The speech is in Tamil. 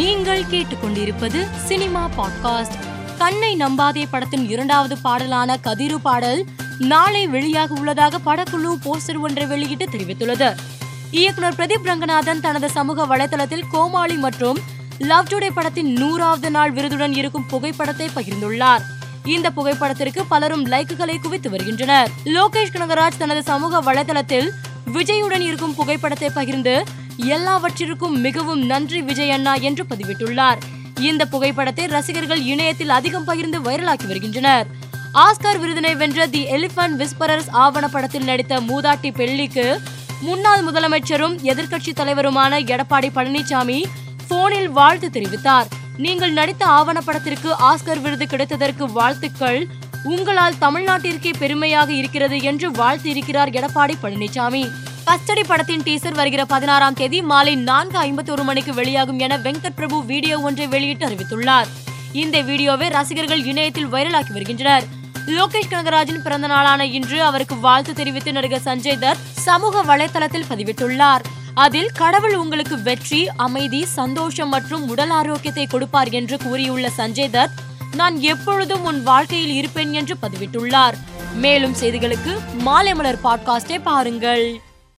நீங்கள் கேட்டுக்கொண்டிருப்பது சினிமா பாட்காஸ்ட். கண்ணை நம்பாதே படத்தின் இரண்டாவது பாடலான கதிரு பாடல் நாளை வெளியாக உள்ளதாக படக்குழு போஸ்டர் ஒன்றை வெளியிட்டு தெரிவித்துள்ளது. இயக்குனர் பிரதீப் ரங்கநாதன் தனது சமூக வலைதளத்தில் கோமாளி மற்றும் லவ் டுடே படத்தின் நூறாவது நாள் விருதுடன் இருக்கும் புகைப்படத்தை பகிர்ந்துள்ளார். இந்த புகைப்படத்திற்கு பலரும் லைக்குகளை குவித்து வருகின்றனர். லோகேஷ் கனகராஜ் தனது சமூக வலைதளத்தில் விஜயுடன் இருக்கும் புகைப்படத்தை பகிர்ந்து எல்லாவற்றிற்கும் மிகவும் நன்றி விஜய் அண்ணா என்று பதிவிட்டுள்ளார். இந்த புகைப்படத்தை ரசிகர்கள் இணையத்தில் அதிகம் பகிர்ந்து வைரலாக்கி வருகின்றனர். ஆஸ்கார் விருதினை வென்ற தி எலிபன் விஸ்பரர்ஸ் ஆவணப்படத்தில் நடித்த மூதாட்டி பெல்லிக்கு முன்னாள் முதலமைச்சரும் எதிர்க்கட்சி தலைவருமான எடப்பாடி பழனிசாமி போனில் வாழ்த்து தெரிவித்தார். நீங்கள் நடித்த ஆவணப்படத்திற்கு ஆஸ்கர் விருது கிடைத்ததற்கு வாழ்த்துக்கள். உங்களால் தமிழ்நாட்டிற்கே பெருமையாக இருக்கிறது என்று வாழ்த்து இருக்கிறார் எடப்பாடி பழனிசாமி கஸ்டடி படத்தின் டீசர் வருகிற பதினாறாம் தேதி மாலை நான்கு ஐம்பத்தி ஒரு மணிக்கு வெளியாகும் என வெங்கட் பிரபு வீடியோ ஒன்றை வெளியிட்டு அறிவித்துள்ளார். இந்த வீடியோவை ரசிகர்கள் இணையத்தில் வைரலாக்கி வருகின்றனர். லோகேஷ் கனகராஜின் பிறந்த நாளான இன்று அவருக்கு வாழ்த்து தெரிவித்து நடிகர் சஞ்சய் தத் சமூக வலைதளத்தில் பதிவிட்டுள்ளார். அதில் கடவுள் உங்களுக்கு வெற்றி அமைதி சந்தோஷம் மற்றும் உடல் ஆரோக்கியத்தை கொடுப்பார் என்று கூறியுள்ள சஞ்சய் தத் நான் எப்பொழுதும் உன் வாழ்க்கையில் இருப்பேன் என்று பதிவிட்டுள்ளார். மேலும் செய்திகளுக்கு மாலை மலர் பாட்காஸ்டை பாருங்கள்.